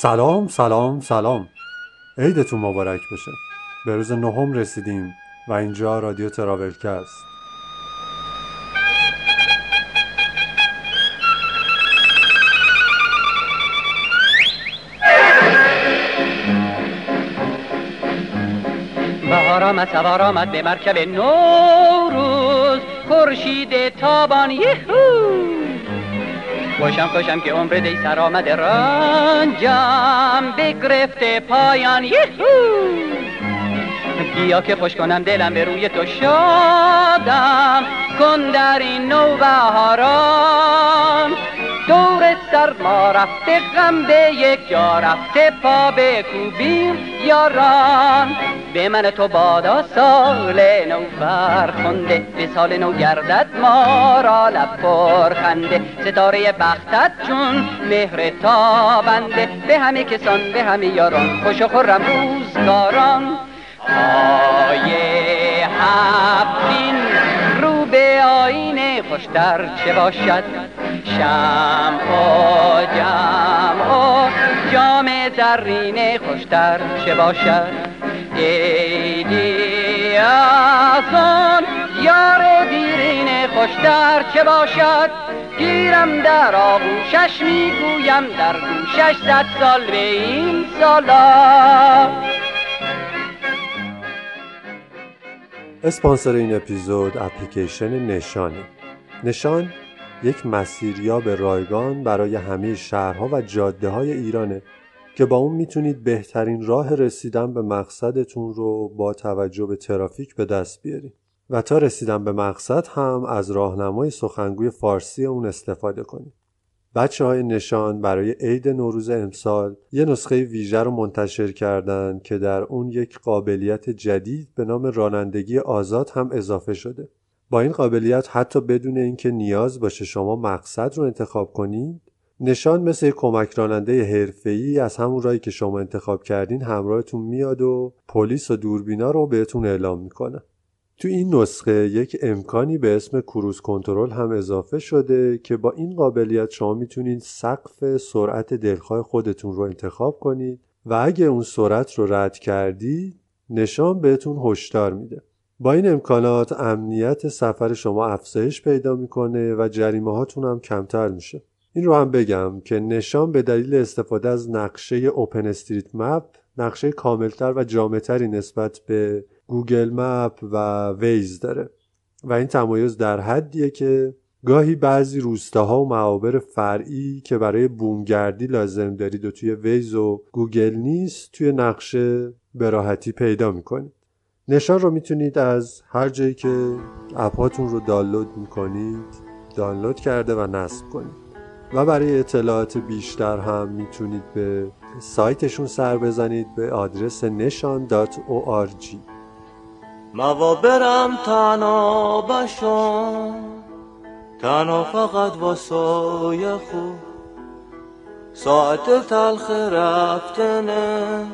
سلام سلام سلام. عیدتون مبارک بشه به روز نهم رسیدیم و اینجا رادیو تراولکه است. بهار آمد سوار آمد به مرکب نوروز. خورشید تابان یهو! خوشم خوشم که عمر دی سر آمده رنجم بگرفته پایان. یهو! بیا که خوش کنم دلم به روی تو شادم. کن در این نوبهاران دور سر ما رفته غم به یک جا رفته پا به کوبیم یاران. به من تو بادا سال نو برخونده به سال نو گردد ما را لب پر خنده. ستاره بختت چون مهر تابنده به همه کسان به همه یاران خوش و خرم روزگاران. پای هفتین رو به آینه خوشتر چه باشد؟ شم و جم و جام زرینه خوشتر چه باشد؟ عیدی از آن یار دیرینه خوشتر چه باشد؟ گیرم در آغوشش می‌گویم در گوشش صد سال به این سالا. اسپانسر این اپیزود اپلیکیشن نشانه. نشان یک مسیریاب رایگان برای همه شهرها و جاده های ایرانه. که با اون می‌تونید بهترین راه رسیدن به مقصدتون رو با توجه به ترافیک به دست بیارید. و تا رسیدن به مقصد هم از راهنمای سخنگوی فارسی اون استفاده کنید. بچه های نشان برای عید نوروز امسال یه نسخه ویژه رو منتشر کردن که در اون یک قابلیت جدید به نام رانندگی آزاد هم اضافه شده. با این قابلیت حتی بدون اینکه نیاز باشه شما مقصد رو انتخاب کنید نشان مثل کمک راننده حرفه‌ای از همون راهی که شما انتخاب کردین همراهتون میاد و پلیس و دوربینا رو بهتون اعلام می‌کنه. تو این نسخه یک امکانی به اسم کروز کنترل هم اضافه شده که با این قابلیت شما می‌تونید سقف سرعت دلخواه خودتون رو انتخاب کنید و اگه اون سرعت رو رد کردید نشان بهتون هشدار میده. با این امکانات امنیت سفر شما افزایش پیدا می‌کنه و جریمه هاتون هم کمتر میشه. این رو هم بگم که نشان به دلیل استفاده از نقشه OpenStreetMap نقشه کاملتر و جامعتری نسبت به Google Map و Waze داره. و این تمایز در حدیه که گاهی بعضی روستاها و معابر فرعی که برای بومگردی لازم دارید و توی Waze و گوگل نیست توی نقشه به راحتی پیدا می‌کنید. نشان رو می‌تونید از هر جایی که اپاتون رو دانلود می‌کنید دانلود کرده و نصب کنید. و برای اطلاعات بیشتر هم می‌تونید به سایتشون سر بزنید به آدرس نشان.org موا برم تنها بشم تنها فقط واسای خود ساعت تلخ رفتنه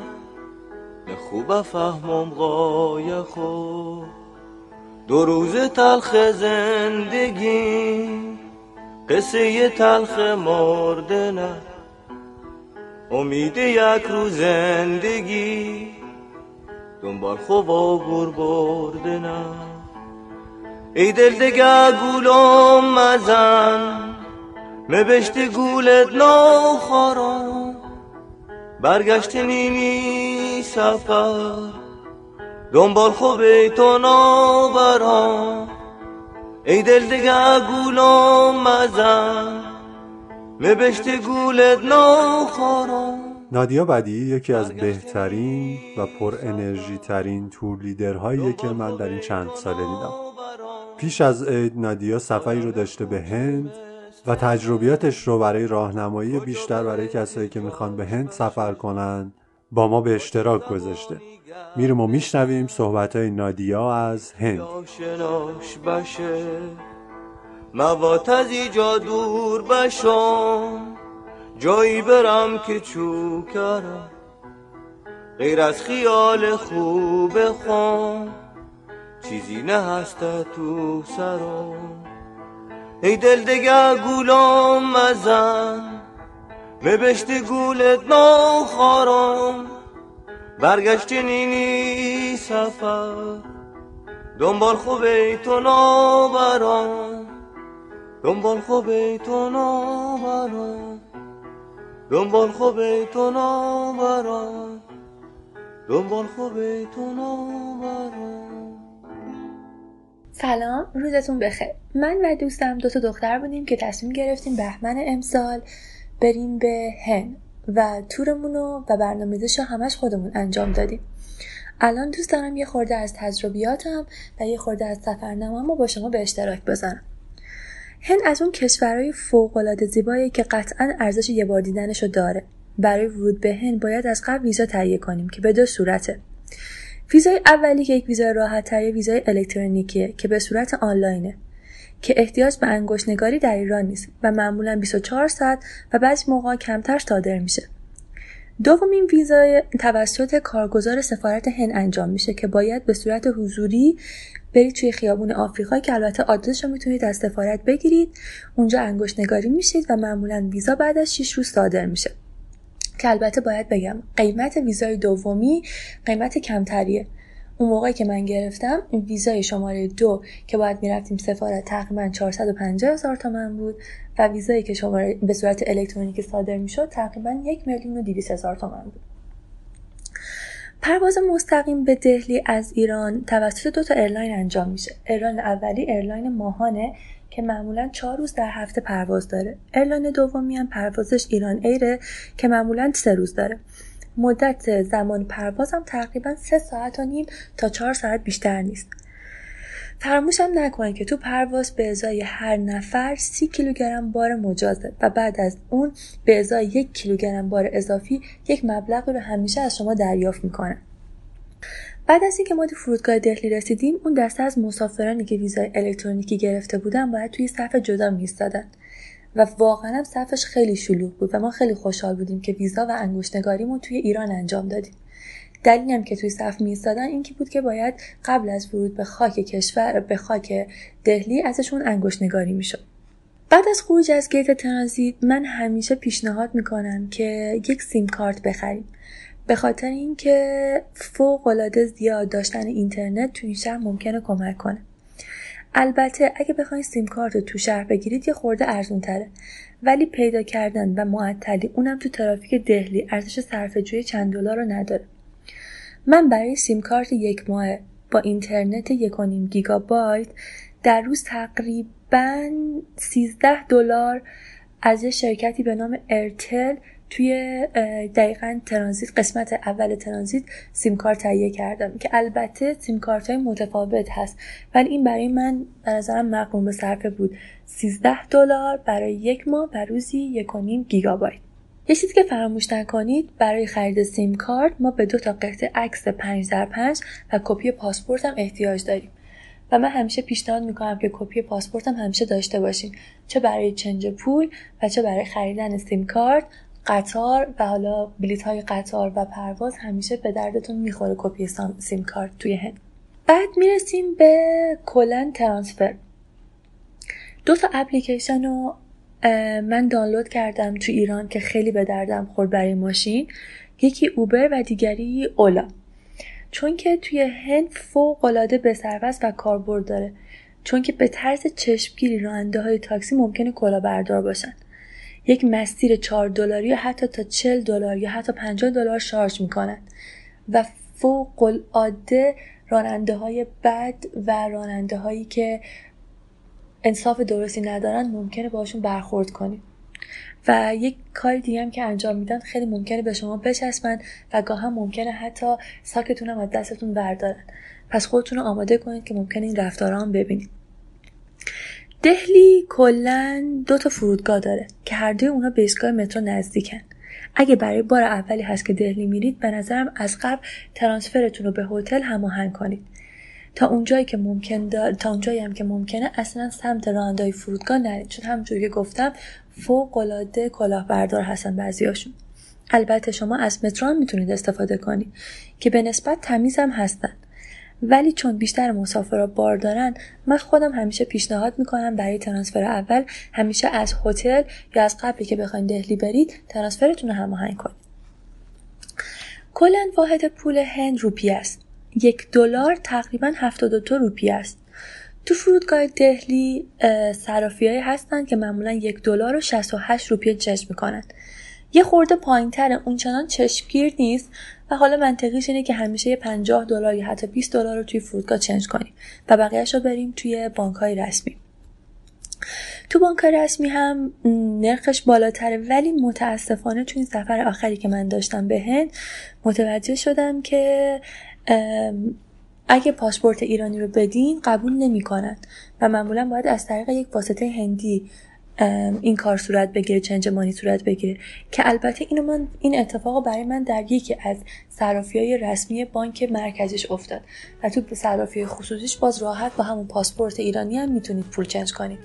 خوب فهمم قای خود دو روز تلخ زندگی قصه تلخ مردنه امید یک روز زندگی دنبال خوب و گور بردنه ای دل دگه گولم مزن مبشت گولت نو خارم برگشت نیمی سفر دنبال خوب تو نابرام ای دل دگه گولم مزن مبشت گولت نو خارم نادیا بدی یکی از بهترین و پر انرژی ترین تور لیدرهاییه که من در این چند ساله دیدم. پیش از عید نادیا سفری رو داشته به هند و تجربیاتش رو برای راهنمایی بیشتر برای کسایی که می‌خوان به هند سفر کنن با ما به اشتراک گذاشته. میریم و میشنویم صحبت های نادیا از هند. موات از ایجا دور بشم جایی برم که چوکرم غیر از خیال خوب خون. چیزی نه هست تو سرم. ای دل دگه گولم مزن مبشت گولت خارم برگشت نینی سفر دنبال خوبه تو نابران دنبال خوبه تو نابران دنبال خوبه تو نابران دنبال خوبه تو نابران سلام روزتون بخیر. من و دوستم دو تا دختر بودیم که تصمیم گرفتیم بهمن امسال بریم به هن و تورمون و برنامه‌ریزیش همش خودمون انجام دادیم. الان دوست دارم یه خورده از تجربیاتم و یه خورده از سفرنامه‌ام رو با شما به اشتراک بذارم. هند از اون کشورهای فوقالعاده زیبایی که قطعا ارزش یه بار دیدنش رو داره. برای ورود به هند باید از قبل ویزا تهیه کنیم که به دو صورته. ویزای اولی که یک ویزای راحت تر ویزای الکترونیکیه که به صورت آنلاینه. که احتیاج به انگشتنگاری در ایران نیست و معمولا 24 ساعت و بعضی موقع کمتر صادر میشه. دومین ویزای توسط کارگزار سفارت هند انجام میشه که باید به صورت حضوری برید توی خیابون آفریقا که البته آدرسش رو می‌تونید از سفارت بگیرید. اونجا انگشت نگاری میشید و معمولا ویزا بعد از 6 روز صادر میشه. که البته باید بگم قیمت ویزای دومی قیمت کمتریه. اون موقعی که من گرفتم ویزای شماره دو که باید می‌رفتیم سفارت تقریبا 450 هزار تومن بود و ویزایی که شماره به صورت الکترونیکی صادر می‌شد تقریبا یک میلیون و دویست هزار تومن بود. پرواز مستقیم به دهلی از ایران توسط دو تا airline انجام میشه. airline اولی airline ماهانه که معمولا چهار روز در هفته پرواز داره. airline دومی هم پروازش ایران ایره که معمولا سه روز داره. مدت زمان پروازم تقریبا سه ساعت و نیم تا چهار ساعت بیشتر نیست. فراموش هم نکنید که تو پرواز به ازای هر نفر سی کیلوگرم بار مجازه و بعد از اون به ازای یک کیلوگرم بار اضافی یک مبلغی رو همیشه از شما دریافت می‌کنه بعد از اینکه ما تو فرودگاه دهلی رسیدیم اون دسته از مسافرانی که ویزای الکترونیکی گرفته بودن باید توی صف جدا میستادن و واقعا صفش خیلی شلوغ بود و ما خیلی خوشحال بودیم که ویزا و انگشتنگاریمون توی ایران انجام دادیم. دلیلی هم که توی صف میستادن این که بود که باید قبل از ورود به خاک کشور به خاک دهلی ازشون انگشت نگاری می‌شد. بعد از خروج از گیت ترانزیت من همیشه پیشنهاد می‌کنم که یک سیم کارت بخریم. به خاطر اینکه فوق العاده زیاد داشتن اینترنت تو این شهر ممکنه کمک کنه. البته اگه بخواین سیم کارت رو تو شهر بگیرید یه خورده ارزون تره ولی پیدا کردن و معطلی اونم تو ترافیک دهلی ارزش صرفه چند دلار رو نداره. من برای سیم کارت یک ماه با اینترنت یک گیگابایت در روز تقریبا 13 دلار از یه شرکتی به نام Airtel توی دقیقا ترانزیت قسمت اول ترانزیت سیم کارت تهیه کردم که البته سیم کارت های متفاوت هست. ولی این برای من به نظرم به صرفه بود. 13 دلار برای یک ماه و روزی یک و نیم گیگابایت. یه چیزی که فراموش نکنید برای خرید سیم کارت ما به دو تا قطعه عکس 5 در 5 و کپی پاسپورت هم احتیاج داریم. و من همیشه پیشنهاد می‌کنم که کپی پاسپورت هم همیشه داشته باشین. چه برای change پول و چه برای خریدن سیم کارت. قطار و حالا بلیت های قطار و پرواز همیشه به دردتون می‌خوره کپی سیم کارت توی هند. بعد می‌رسیم به کلن ترانسفر. دو تا اپلیکیشن رو من دانلود کردم تو ایران که خیلی به دردم خورد برای ماشین. یکی اوبر و دیگری اولا. چون که توی هند فوق العاده به و کاربرد داره. چون که به طرز چشمگیری راننده های تاکسی ممکنه کلاهبردار باشن. یک مسیر 4 دلاری یا حتی تا 40 دلار یا حتی 50 دلار شارژ می‌کنن. و فوق العاده راننده های بد و راننده هایی که انصاف درستی ندارن ممکنه باشون برخورد کنید و یک کار دیگه هم که انجام میدن خیلی ممکنه به شما بچسبن و گاه هم ممکنه حتی ساکتون هم از دستتون بردارن. پس خودتون رو آماده کنید که ممکنه این رفتارها هم ببینید. دهلی کلا دو تا فرودگاه داره که هر دوی اونا به ایستگاه مترو نزدیکن. اگه برای بار اولی هست که دهلی میرید به نظرم از قبل ترانسفرتون رو به هتل هماهنگ کنید. تا اونجایی که ممکن تا اونجایی هم که ممکنه اصلا سمت راندای فرودگاه نرید. چون همونجوری که گفتم فوق العاده کلاهبردار هستن بعضیاشون. البته شما از مترو هم می‌تونید استفاده کنید که به نسبت تمیز هم هستن. ولی چون بیشتر مسافرا بار دارن من خودم همیشه پیشنهاد می‌کنم برای ترانسفر اول همیشه از هتل یا از قبلی که بخواین دهلی برید ترانسفرتون رو هماهنگ کنید. کلا واحد پول هند روپی است. یک دلار تقریبا 72 روپی است. تو فرودگاه دهلی صرافیهایی هستن که معمولا یک دلار و 68 روپیه چشم می‌کنن. یه خورده پایین تره اونچنان چشمگیر نیست. و حالا منطقیش اینه که همیشه یه 50 دلار یا حتی 20 دلار رو توی فرودگاه چنج کنیم و بقیهش رو بریم توی بانک های رسمی. تو بانک رسمی هم نرخش بالاتره ولی متاسفانه تو این سفر آخری که من داشتم به هند متوجه شدم که اگه پاسپورت ایرانی رو بدین قبول نمی‌کنن و معمولا باید از طریق یک واسطه هندی این کار صورت بگیره چنج مانی صورت بگیره. که البته اینو من این اتفاق برای من در یکی از صرافی های رسمی بانک مرکزیش افتاد. و تو صرافی خصوصیش باز راحت با همون پاسپورت ایرانی هم می‌تونید پول چنج کنید.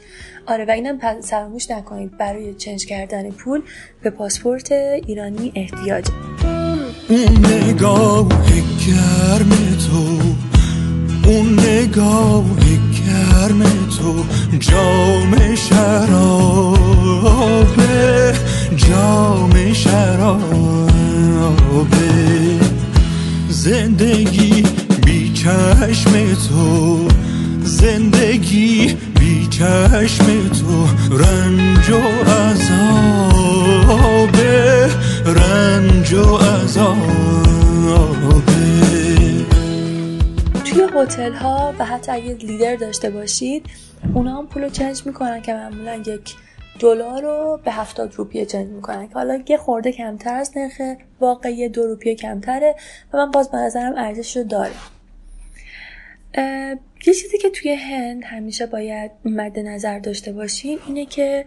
آره و اینم فراموش نکنید برای چنج کردن پول به پاسپورت ایرانی احتیاج. اون نگاه گرم تو اون نگاه گرم تو جام شرابه شرابه زندگی بی چشم تو زندگی بی چشم تو رنج و عذابه رنج و عذابه توی هتل ها و حتی اگه لیدر داشته باشید اونا هم پول چنج می‌کنن که معمولا یک دلار رو به هفتاد روپیه چنج می‌کنن که حالا یه خورده کمتر از نرخ واقعی دو روپیه کمتره و من باز به نظرم ارزش رو داره. یه چیزی که توی هند همیشه باید مد نظر داشته باشین اینه که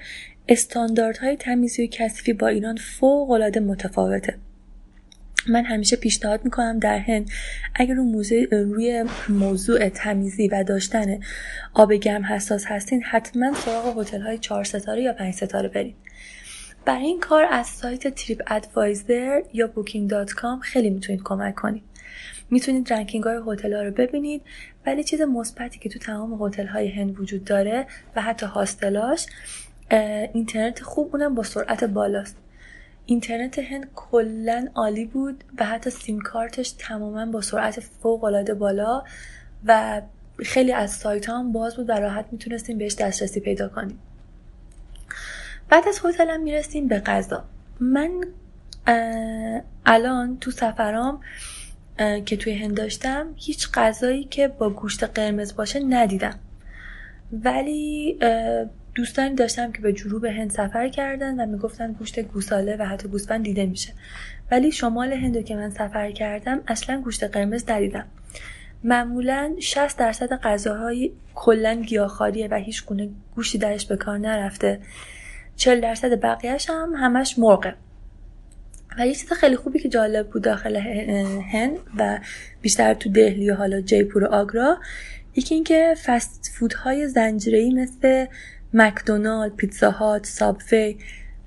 استانداردهای تمیزی و کثیفی با ایران فوق العاده متفاوته. من همیشه پیشنهاد می‌کنم در هند اگر رو موزه روی موضوع تمیزی و داشتن آب گرم حساس هستین حتما سراغ هتل های چهار ستاره یا پنج ستاره برید. برای این کار از سایت TripAdvisor یا Booking.com خیلی می‌تونید کمک کنید. می‌تونید ranking های هتل ها رو ببینید ولی چیز مثبتی که تو تمام هتل های هند وجود داره و حتی hostel اش اینترنت خوب اونم با سرعت بالاست. اینترنت هند کلا عالی بود و حتی سیم کارتش تماما با سرعت فوق العاده بالا و خیلی از سایت هم باز بود و راحت می‌تونستیم بهش دسترسی پیدا کنیم. بعد از هتلم می‌رسیم به غذا. من الان تو سفرام که توی هند داشتم هیچ غذایی که با گوشت قرمز باشه ندیدم. ولی دوستانی داشتم که به جنوب هند سفر کردن و می‌گفتن گوشت گوساله و حتی گوسفند دیده میشه. ولی شمال هند که من سفر کردم اصلا گوشت قرمز ندیدم. معمولا 60 درصد غذاهای کلا گیاهخواریه و هیچ گونه گوشتی درش به کار نرفته. 40 درصد بقیهش هم همش مرغه. و یه چیز خیلی خوبی که جالب بود داخل هند و بیشتر تو دهلی و حالا جیپور و آگرا یکی اینکه فست فودهای زنجیره‌ای مثل مکدونالد، پیتزا هات، سابوی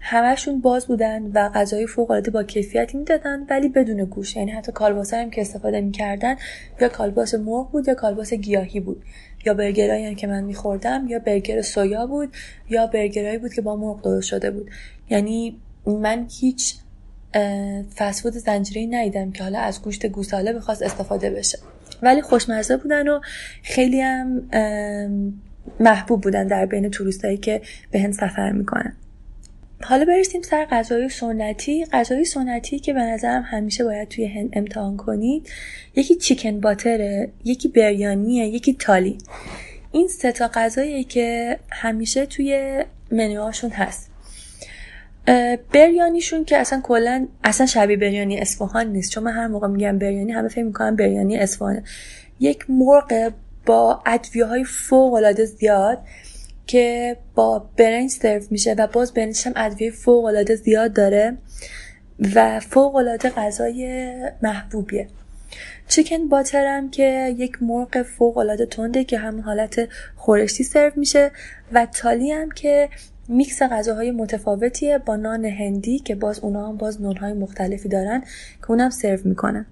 همشون باز بودن و غذای فوق العاده با کیفیتی می‌دادن ولی بدون گوش. یعنی حتی کالباس هم که استفاده می‌کردن یا کالباس مرغ بود یا کالباس گیاهی بود. یا برگرایی هم که من میخوردم یا برگر سویا بود یا برگرایی بود که با مرغ درست شده بود. یعنی من هیچ فسفود زنجیری ندیدم که حالا از گوشت گوساله بخواست استفاده بشه. ولی خوشمزه بودن و خیلی هم محبوب بودن در بین توریستایی که به هند سفر می‌کنن. حالا برسیم سر غذای سنتی. غذای سنتی که به نظرم همیشه باید توی هند امتحان کنید یکی چیکن باتره یکی بریانیه یکی تالی. این سه تا غذاییه که همیشه توی منوهاشون هست. بریانیشون که اصلا کلا اصلا شبیه بریانی اصفهان نیست. چون من هر موقع میگم بریانی همه فکر می‌کنم بریانی اصفهانه. یک مرغ با ادویه های فوق العاده زیاد که با برنج سرو میشه و باز برنجش هم ادویه فوق العاده زیاد داره و فوق العاده غذای محبوبیه. chicken butter م که یک مرغ فوق العاده تنده که همون حالت خورشتی سرو میشه و تالی هم که میکس غذاهای متفاوتیه با نان هندی که باز اونا هم باز نونهای مختلفی دارن که اونم سرو می‌کنن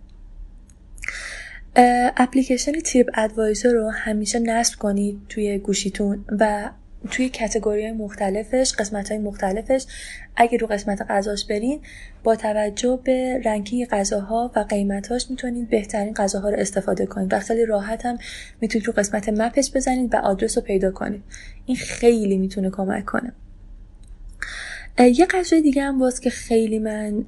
اپلیکیشن TripAdvisor رو همیشه نصب کنید توی گوشیتون و توی category های مختلفش قسمت های مختلفش. اگه رو قسمت غذاش برین با توجه به رنکینگ غذاها و قیمتاش می‌تونید بهترین غذاها رو استفاده کنید و خیلی راحت هم می‌تونید رو قسمت مپش بزنید و آدرس رو پیدا کنید. این خیلی می‌تونه کمک کنه. یه غذای دیگه هم باز که خیلی من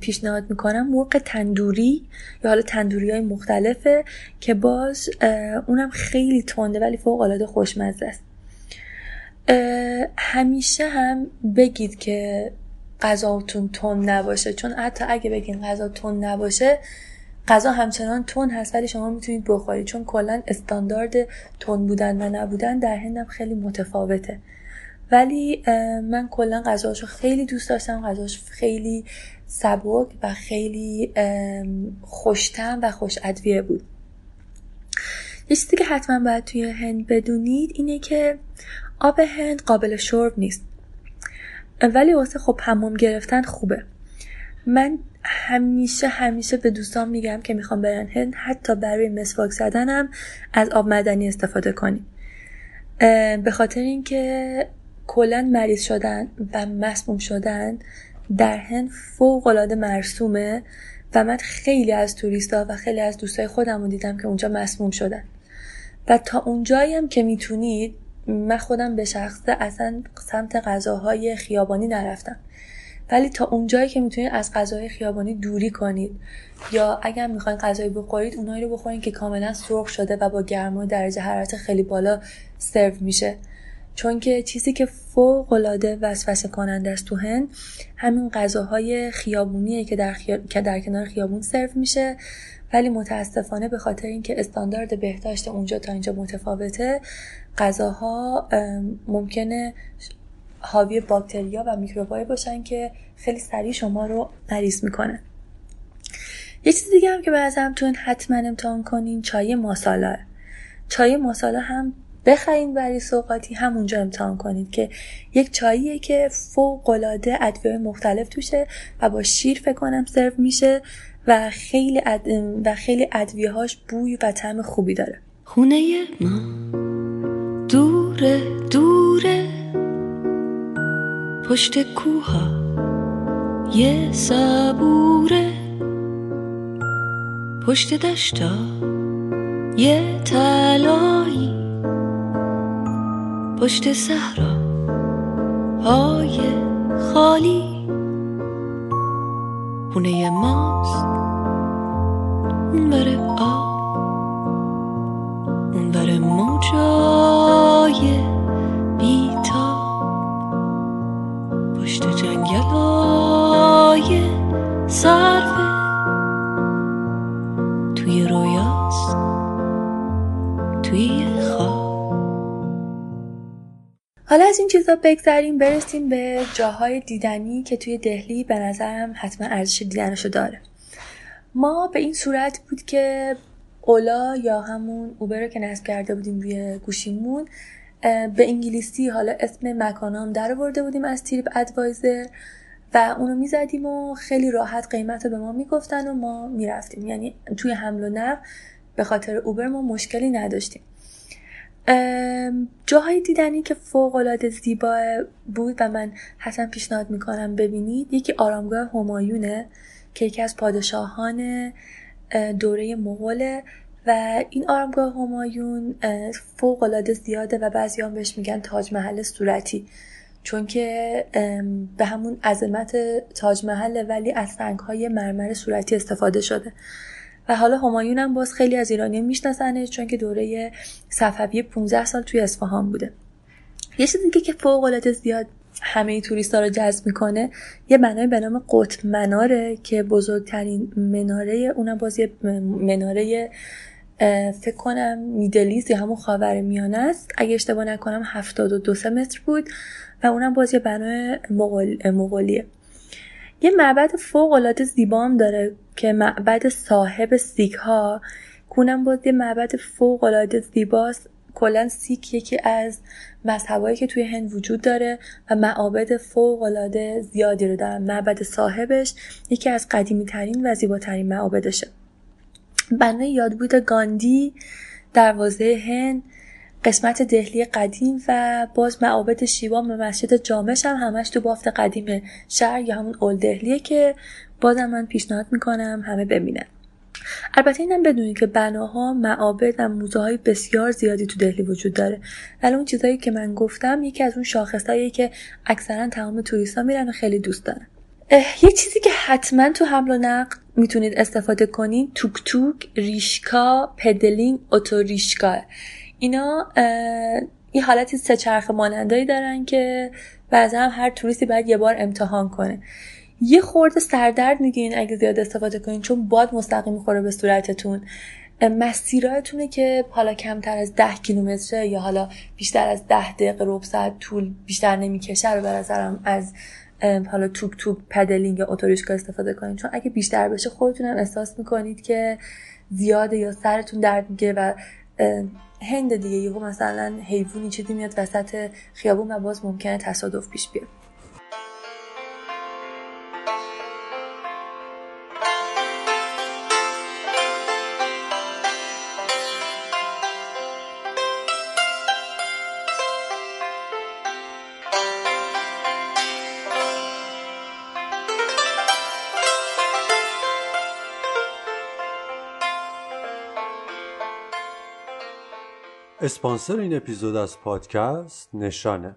پیشنهاد می‌کنم مرغ تندوری یا حالا تندوری های مختلفه که باز اونم خیلی تنده ولی فوق العاده خوشمزه است. همیشه هم بگید که غذاتون تون نباشه چون حتی اگه بگین غذا تون نباشه غذا همچنان تون هست ولی شما می‌تونید بخورید چون کلا استاندارد تون بودن و نبودن در هندم خیلی متفاوته. ولی من کلا غذاشو خیلی دوست داشتم غذاش خیلی سبک و خیلی خوشتم و خوش ادویه بود. یه چیزی که حتما باید توی هند بدونید اینه که آب هند قابل شرب نیست. ولی واسه خب حمام گرفتن خوبه. من همیشه همیشه به دوستان میگم که می‌خوام برن هند حتی برای مسواک زدنم از آب مدنی استفاده کنیم به خاطر اینکه کلا مریض شدن و مسموم شدن در هند فوق العاده مرسومه و من خیلی از توریستا و خیلی از دوستای خودم رو دیدم که اونجا مسموم شدن. و تا اونجایی هم که می‌تونید من خودم به شخصه اصلا سمت غذاهای خیابانی نرفتم. ولی تا اونجایی که می‌تونید از غذاهای خیابانی دوری کنید یا اگر می‌خواین غذایی بخورید اونایی رو بخورید که کاملا سرخ شده و با گرما درجه حرارت خیلی بالا سرو میشه. چون که چیزی که فوق العاده وسوسه کننده است تو هند همین غذاهای خیابونیه که در, که در کنار خیابون سرو میشه. ولی متاسفانه به خاطر اینکه استاندارد بهداشت اونجا تا اینجا متفاوته غذاها ممکنه حاوی باکتریا و میکروبایی باشن که خیلی سریع شما رو مریض می‌کنه. یه چیز دیگه هم که به تو حتما امتحان کنین چای ماسالا. چای ماسالا هم بخرین برای سوقاتی همونجا امتحان کنید که یک چاییه که فوق العاده ادویه مختلف توشه و با شیر فکر کنم سرو میشه و خیلی اد... و خیلی ادویه هاش بوی و طعم خوبی داره. خونه ما. دوره دوره. پشت کوها. یه صبوره. پشت دشتا. یه تلایی پشت صحرا های خالی. خونه ماست. اون بره آب اون بره موجای بیتا پشت جنگل های صرفه حالا از این چیزا بگذریم برسیم به جاهای دیدنی که توی دهلی به نظرم حتما ارزش دیدنشو داره. ما به این صورت بود که اولا یا همون اوبر رو که نصب کرده بودیم روی گوشیمون به انگلیسی حالا اسم مکانام در برده بودیم از تریپ ادوایزر و اونو می‌زدیم و خیلی راحت قیمت رو به ما می‌گفتن و ما می‌رفتیم. یعنی توی حمل و نقل به خاطر اوبر ما مشکلی نداشتیم. جاهای دیدنی که فوق العاده زیبا بود و من حتما پیشنهاد می‌کنم ببینید یکی آرامگاه همایونه که یکی از پادشاهان دوره مغوله و این آرامگاه همایون فوق العاده زیاده و بعضی هم بهش میگن تاج محل صورتی. چون که به همون عظمت تاج محل ولی از سنگ های مرمر صورتی استفاده شده. و حالا همایون هم باز خیلی از ایرانی میشناسنش چون که دوره صفوی 15 سال توی اصفهان بوده. یه چیز دیگه که فوق العاده زیاد همه توریستا رو جذب می‌کنه یه بنای به نام قطب مناره که بزرگترین مناره اونم باز یه مناره فکر کنم میدلیز یا همون خاور میانه است. اگه اشتباه نکنم 72 متر بود و اونم باز یه بنای مغولیه. یه معبد فوق العاده زیبا هم داره که معبد صاحب سیک ها کونم باز یه معبد فوق العاده زیباست. کلا سیک یکی از مذهبایی که توی هند وجود داره و معابد فوق العاده زیادی رو دارن. معبد صاحبش یکی از قدیمی ترین و زیباترین معابدشه. بنای یادبود گاندی دروازه هند قسمت دهلی قدیم و باز معابد شیوا و مسجد جامش هم همش تو بافت قدیم شهر یا همون اول دهلیه که بازم من پیشنهاد می‌کنم همه ببینن. البته اینم بدونید که بناها معابد و موزه های بسیار زیادی تو دهلی وجود داره. ولی اون چیزهایی که من گفتم یکی از اون شاخصهایی که اکثرا تمام توریست ها میرن و خیلی دوست دارن. یه چیزی که حتما تو حمل و نقل می‌تونید استفاده کنین توک توک ریشکا پدلینگ اتوریشکا. اینا یه حالتی سه چرخ مانندایی دارن که بعضا هم هر توریستی باید یه بار امتحان کنه. یه خورده سردرد میگین اگه زیاد استفاده کنین چون باد مستقیم می‌خوره به صورتتون. مسیراتونه که حالا کمتر از ده کیلومتره یا حالا بیشتر از ده دقیقه ربع ساعت طول بیشتر نمی‌کشه رو به نظرم از حالا توک توک پدلینگ اتوریشکا استفاده کنید چون اگه بیشتر بشه خودتونم احساس می‌کنید که زیاده یا سرتون درد میگه و هند دیگه یهو مثلا حیوانی چیزی میاد وسط خیابون و باز ممکنه تصادف پیش بیاد. اسپانسر این اپیزود از پادکست نشانه.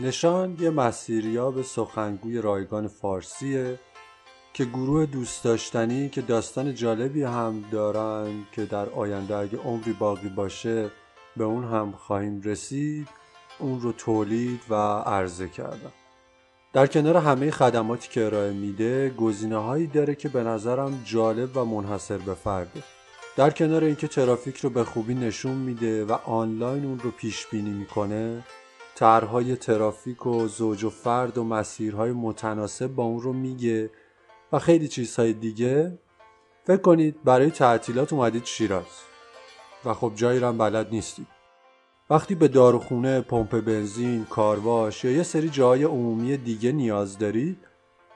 نشان یه مسیریاب سخنگوی رایگان فارسیه که گروه دوست داشتنی که داستان جالبی هم دارن که در آینده اگه عمری باقی باشه به اون هم خواهیم رسید اون رو تولید و عرضه کردن در کنار همه خدماتی که ارائه میده گزینه هایی داره که به نظرم جالب و منحصر به فرده در کنار اینکه ترافیک رو به خوبی نشون میده و آنلاین اون رو پیش بینی می‌کنه طرحهای ترافیک و زوج و فرد و مسیرهای متناسب با اون رو میگه و خیلی چیزهای دیگه. فکر کنید برای تعطیلات اومدید شیراز و خب جایی رو بلد نیستید وقتی به داروخونه، پمپ بنزین، کارواش یا یه سری جای عمومی دیگه نیاز دارید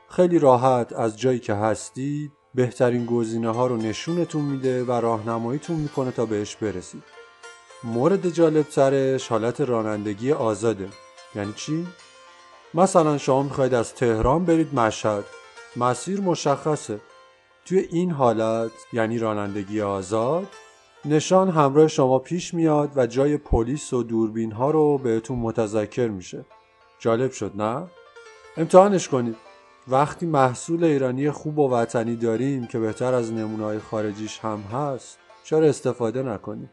خیلی راحت از جایی که هستید بهترین گزینه ها رو نشونتون میده و راهنماییتون می‌کنه تا بهش برسید. مورد جالب ترش حالت رانندگی آزاده. یعنی چی؟ مثلا شما می‌خواید از تهران برید مشهد. مسیر مشخصه. توی این حالت یعنی رانندگی آزاد نشان همراه شما پیش میاد و جای پلیس و دوربین ها رو بهتون متذکر میشه. جالب شد نه؟ امتحانش کنید. وقتی محصول ایرانی خوب و وطنی داریم که بهتر از نمونه‌های خارجیش هم هست چرا استفاده نکنیم؟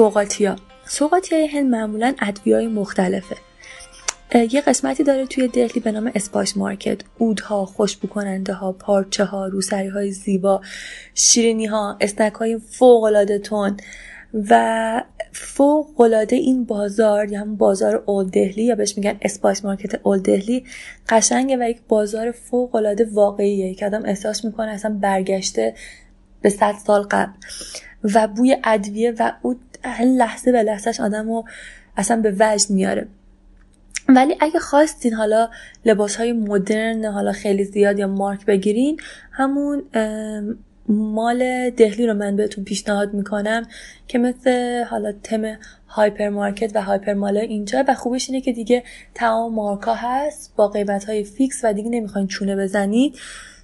سوقاتیا سوقاتیای هند معمولا ادویای مختلفه. یه قسمتی داره توی دهلی به نام Spice Market. ادویه‌ها خوشبو کننده ها پارچه ها روسری های زیبا شیرینی ها snack های فوق العاده تند و فوق العاده این بازار یا هم بازار اول دهلی یا بهش میگن Spice Market اول دهلی قشنگه و یک بازار فوق العاده واقعیه. که آدم احساس می‌کنه اصلا برگشته به صد سال قبل. و بوی ادویه و او لحظه به لحظهش آدم رو اصلا به وجد میاره. ولی اگه خواستین حالا لباس های مدرن حالا خیلی زیاد یا مارک بگیرین همون mall دهلی رو من بهتون پیشنهاد می‌کنم که مثل حالا تم هایپر مارکت و hyper mall اینجا و خوبش اینه که دیگه تمام مارکا هست با قیمت های fix و دیگه نمی‌خواین چونه بزنید.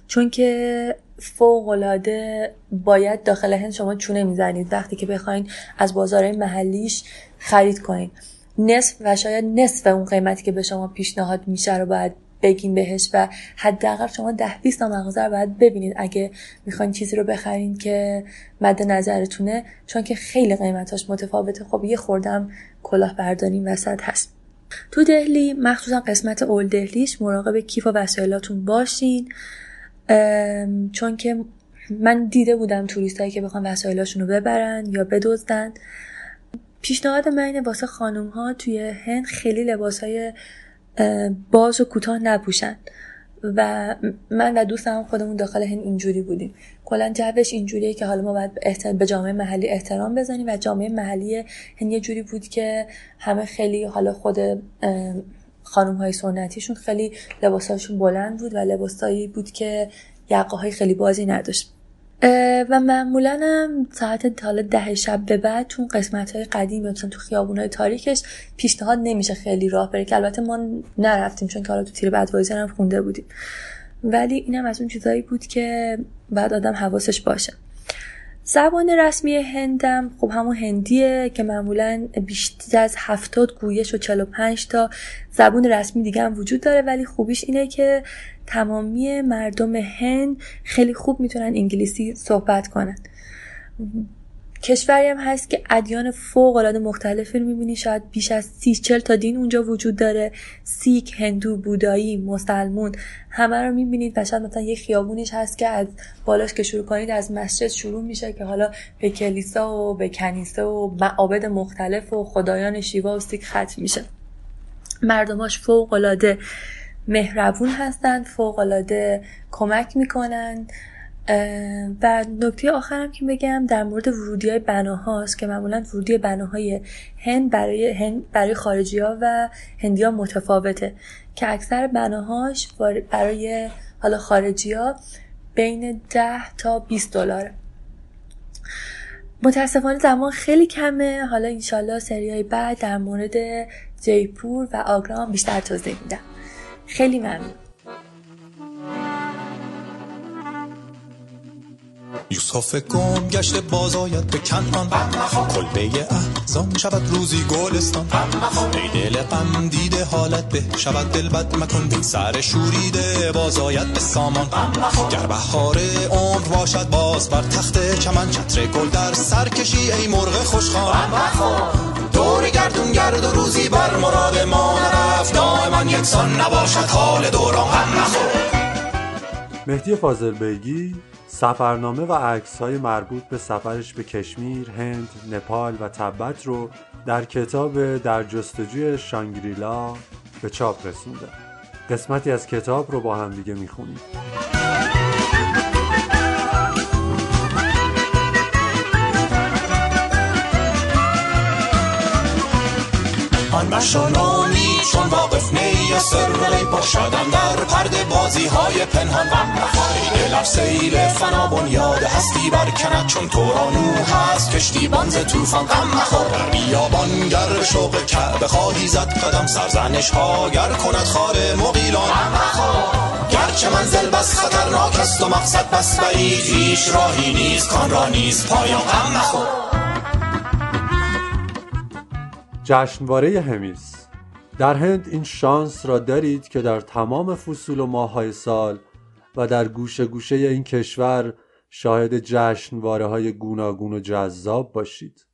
چون که فوق العاده باید داخل هند شما چونه می‌زنید. وقتی که بخواین از بازار محلیش خرید کنید نصف و شاید نصف اون قیمتی که به شما پیشنهاد میشه رو باید بگیم بهش و حداقل شما ده 20 تا مغازه رو باید ببینید. اگه می‌خواین چیزی رو بخرین که مد نظرتونه چون که خیلی قیمتاش متفاوته. خب یه خوردم کلاه برداری وسط هست. تو دهلی مخصوصا قسمت اول دهلیش مراقب کیف و وسایلاتون باشین. چون که من دیده بودم توریستایی که بخوان وسایلاشون رو ببرن یا بدزدن. پیشنهاد من اینه واسه خانوم ها توی هند خیلی لباس های باز و کوتاه نپوشن. و من و دوستم خودمون داخل هند اینجوری بودیم. کلا جوش اینجوریه که حالا ما باید به جامعه محلی احترام بزنیم و جامعه محلی هند یه جوری بود که همه خیلی حالا خود خانم های سنتیشون خیلی لباساشون بلند بود و لباسایی بود که یقه های خیلی بازی نداشت. و معمولا هم ساعت حالا ده شب به بعد تو قسمت های قدیم مثلا تو خیابون های تاریکش پیشنهاد نمیشه خیلی راه بره که البته ما نرفتیم چون که حالا تو تیر بدوازی هم خونده بودیم. ولی اینم از اون چیزایی بود که بعد آدم حواسش باشه. زبان رسمی هندم خب همون هندیه که معمولا بیشتر از هفتاد گویش و 45 تا زبان رسمی دیگه هم وجود داره ولی خوبیش اینه که تمامی مردم هند خیلی خوب می‌تونن انگلیسی صحبت کنن. کشوری هم هست که ادیان فوق العاده مختلفی رو می‌بینی. شاید بیش از سی چل تا دین اونجا وجود داره. سیک هندو بودایی مسلمون همه رو می‌بینید و شاید مثلا یه خیابونیش هست که از بالاش که شروع کنید از مسجد شروع میشه که حالا به کلیسا و به کنیسه و معابد مختلف و خدایان شیوا و سیک ختم میشه. مردماش فوق العاده مهربون هستند فوق العاده کمک می‌کنن. و نکته آخرم که بگم در مورد ورودی های بناهاست که معمولا ورودی بناهای هند برای, هند برای خارجی ها و هندی ها متفاوته که اکثر بناهاش برای حالا خارجی ها بین 10 تا 20 دلاره. متاسفانه زمان خیلی کمه. حالا انشالله سری های بعد در مورد جیپور و آگرام بیشتر توضیح میدم. خیلی ممنون. یوسف گم گشت باز آید به کنعان. کلبه احزان شود روزی گلستان. ای دل غم دیده حالت به شود دل بد مکن. بی سر شوریده باز آید به سامان. گر بهار عمر باشد باز بر تخت چمن. چتر گل در سر کشی ای مرغ خوشخوان دور گردون گرد و روزی بر مراد ما نرفت. دائما یکسان نباشد حال دوران. غم مهدی فاضل بیگی. سفرنامه و عکس های مربوط به سفرش به کشمیر، هند، نپال و تبت رو در کتاب در جستجوی شانگریلا به چاپ رسونده. قسمتی از کتاب رو با هم دیگه می‌خونیم. آن مشانانی چون واقف نی سر ولی باشدم در پرده بازی های پنهان ای دلم سیل فنا بنیاد هستی برکند چون تورانو هست. کشتی بانز توفان غم مخور. در بیابان گر شوق کعبه خواهی زد قدم سرزنش ها گر کند خار مقیلان گرچه منزل بس خطرناک است و مقصد بس بعید هیچ راهی نیست کان را نیست پایان غم مخور. جشنواره همیس. در هند این شانس را دارید که در تمام فصول و ماههای سال و در گوشه گوشه این کشور شاهد جشنواره های گوناگون و جذاب باشید.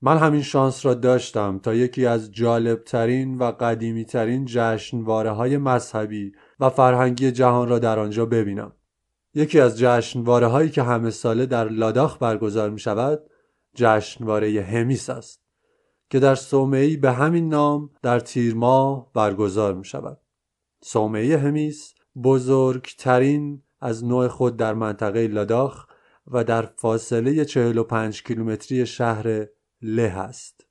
من همین شانس را داشتم تا یکی از جالبترین و قدیمی ترین جشنواره های مذهبی و فرهنگی جهان را در آنجا ببینم. یکی از جشنواره هایی که همه ساله در لاداخ برگزار می شود جشنواره همیس است. که در صومعی به همین نام در تیر ماه برگزار می شود. صومعه همیس بزرگترین از نوع خود در منطقه لاداخ و در فاصله 45 کیلومتری شهر له است.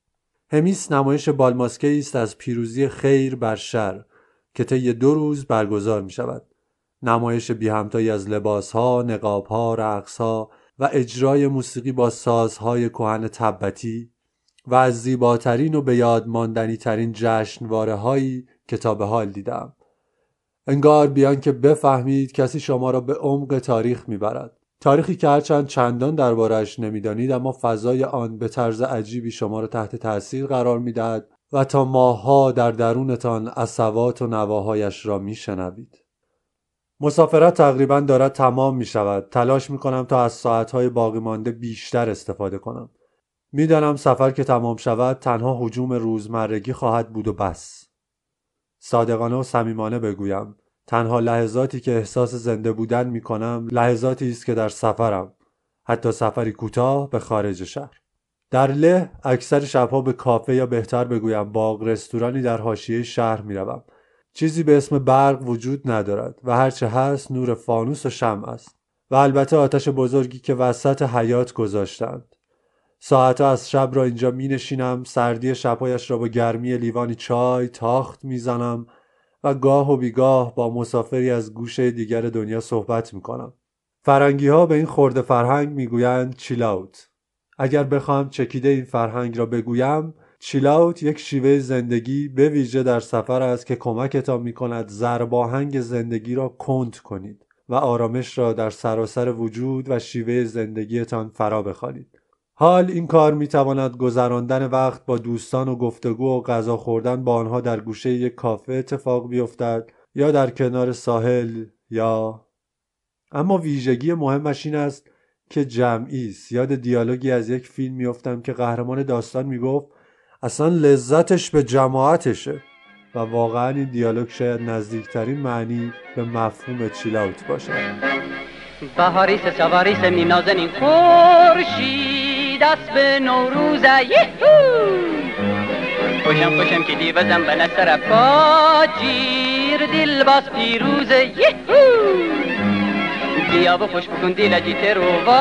همیس نمایش بالماسکه است از پیروزی خیر بر شر که طی دو روز برگزار می شود. نمایش بی همتایی از لباسها، نقابها، رقصها و اجرای موسیقی با سازهای کهن تبتی و از زیباترین و به یاد ماندنی ترین جشنواره هایی که تا به حال دیدم. انگار بیان که بفهمید کسی شما را به عمق تاریخ می‌برد. تاریخی که هرچند چندان دربارهش نمی‌دانید اما فضای آن به طرز عجیبی شما را تحت تاثیر قرار می‌دهد و تا ماهها در درونتان اصوات و نواهایش را میشنوید. مسافرت تقریبا دارد تمام می شود تلاش می کنم تا از ساعتهای باقی مانده بیشتر استفاده کنم. می‌دانم سفر که تمام شود تنها حجوم روزمرگی خواهد بود و بس. صادقانه و صمیمانه بگویم تنها لحظاتی که احساس زنده بودن می کنم لحظاتی است که در سفرم حتی سفری کوتاه به خارج شهر. در له اکثر شبها به کافه یا بهتر بگویم باغ رستورانی در حاشیه شهر می‌روم. چیزی به اسم برق وجود ندارد و هرچه هست نور فانوس و شم است. و البته آتش بزرگی که وسط حیات گذاشتند. ساعتها از شب را اینجا می نشینم سردی شبهایش را با گرمی لیوانی چای تاخت می‌زنم و گاه و بیگاه با مسافری از گوشه دیگر دنیا صحبت می کنم. فرنگی ها به این خورده فرهنگ می‌گویند چیلاوت. اگر بخواهم چکیده این فرهنگ را بگویم چیلاوت یک شیوه زندگی به ویژه در سفر است که کمکتان می کند زرباهنگ زندگی را کند کنید و آرامش را در سراسر وجود و شیوه زندگیتان فرا بخوانید. حال این کار می تواند گذراندن وقت با دوستان و گفتگو و غذا خوردن با آنها در گوشه یک کافه اتفاق بیفتد یا در کنار ساحل یا اما ویژگی مهمش این است که جمعی است. یاد دیالوگی از یک فیلم میافتم که قهرمان داستان می‌گفت اصلا لذتش به جماعتشه. و واقعا این دیالوگ شاید نزدیکترین معنی به مفهوم چیلاوت باشه بهاریس سواریس نازنین خورشید. دست به نوروز یهو! خوشم خوشم که دیوزم به پا جیر دل باز پیروز یهو! بیا و خوش بکن دل جیت رو و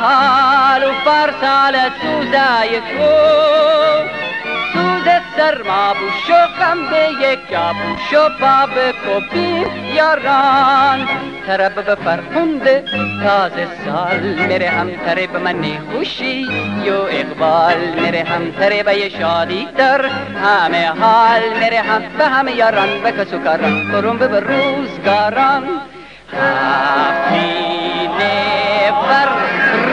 حال و فرسال سوزه. یکو سرما بوش و غم به یک جا بوش و باب کپی یاران طرب به فرخنده تازه سال میره هم تره به من خوشی یو اقبال میره هم تره به شادی تر همه حال میره هم به همه یاران به کسو کاران کرم به روزگاران هفینه بر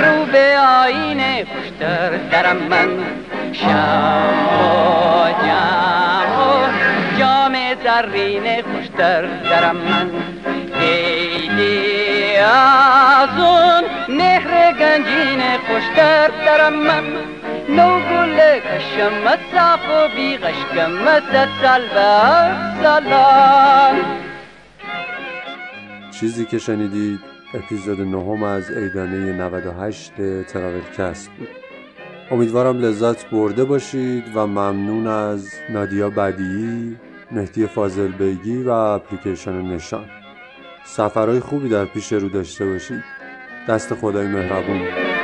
رو به آینه خوشتر درم من شم و جم و جام زرین خوشتر درم من. ایدی از اون نهر گنجین خوشتر درم من. نو گل کشم صاف و بی غشکم سال و سالان چیزی که شنیدید اپیزود نهم از ایدانه 98 تراول کست بود. امیدوارم لذت برده باشید و ممنون از نادیا بدیعی مهدی فاضل بیگی و اپلیکیشن نشان. سفرهای خوبی در پیش رو داشته باشید. دست خدای مهربون.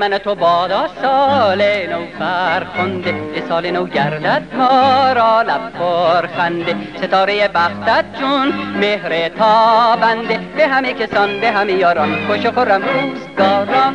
من تو بادا سال نو فرخنده سال نو گردد ما را لب خنده. ستاره بختت جون مهر تابنده به همه کسان به همه یاران خوش و خورم روزگاران.